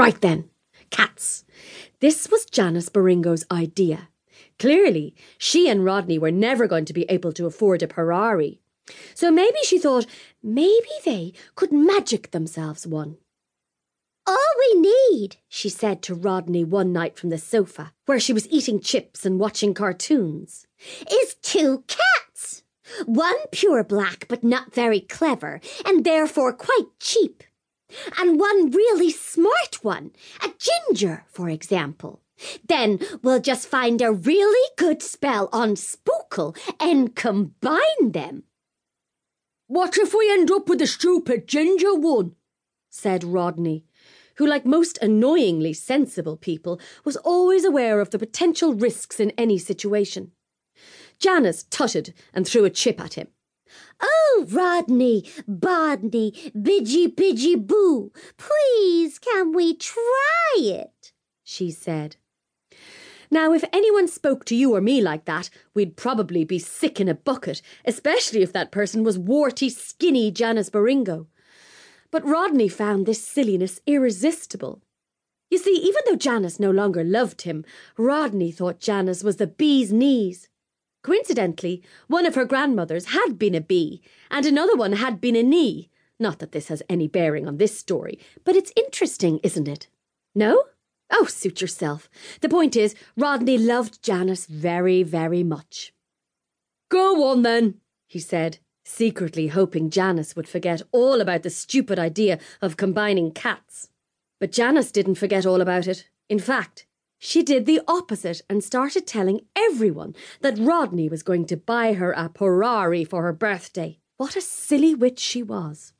Right then, cats. This was Janice Burringo's idea. Clearly, she and Rodney were never going to be able to afford a Ferrari. So maybe she thought maybe they could magic themselves one. All we need, she said to Rodney one night from the sofa, where she was eating chips and watching cartoons, is two cats. One pure black but not very clever, and therefore quite cheap. And one really smart one, a ginger, for example. Then we'll just find a really good spell on Spookle and combine them. What if we end up with a stupid ginger one? said Rodney, who, like most annoyingly sensible people, was always aware of the potential risks in any situation. Janice tutted and threw a chip at him. Oh, Rodney, Bodney, Bidgy Bidgy Boo, please can we try it? she said. Now, if anyone spoke to you or me like that, we'd probably be sick in a bucket, especially if that person was warty, skinny Janice Burringo. But Rodney found this silliness irresistible. You see, even though Janice no longer loved him, Rodney thought Janice was the bee's knees. Coincidentally, one of her grandmothers had been a bee, and another one had been a knee. Not that this has any bearing on this story, but it's interesting, isn't it? No? Oh, suit yourself. The point is, Rodney loved Janice very, very much. Go on then, he said, secretly hoping Janice would forget all about the stupid idea of combining cats. But Janice didn't forget all about it. In fact, she did the opposite and started telling everyone that Rodney was going to buy her a Ferrari for her birthday. What a silly witch she was.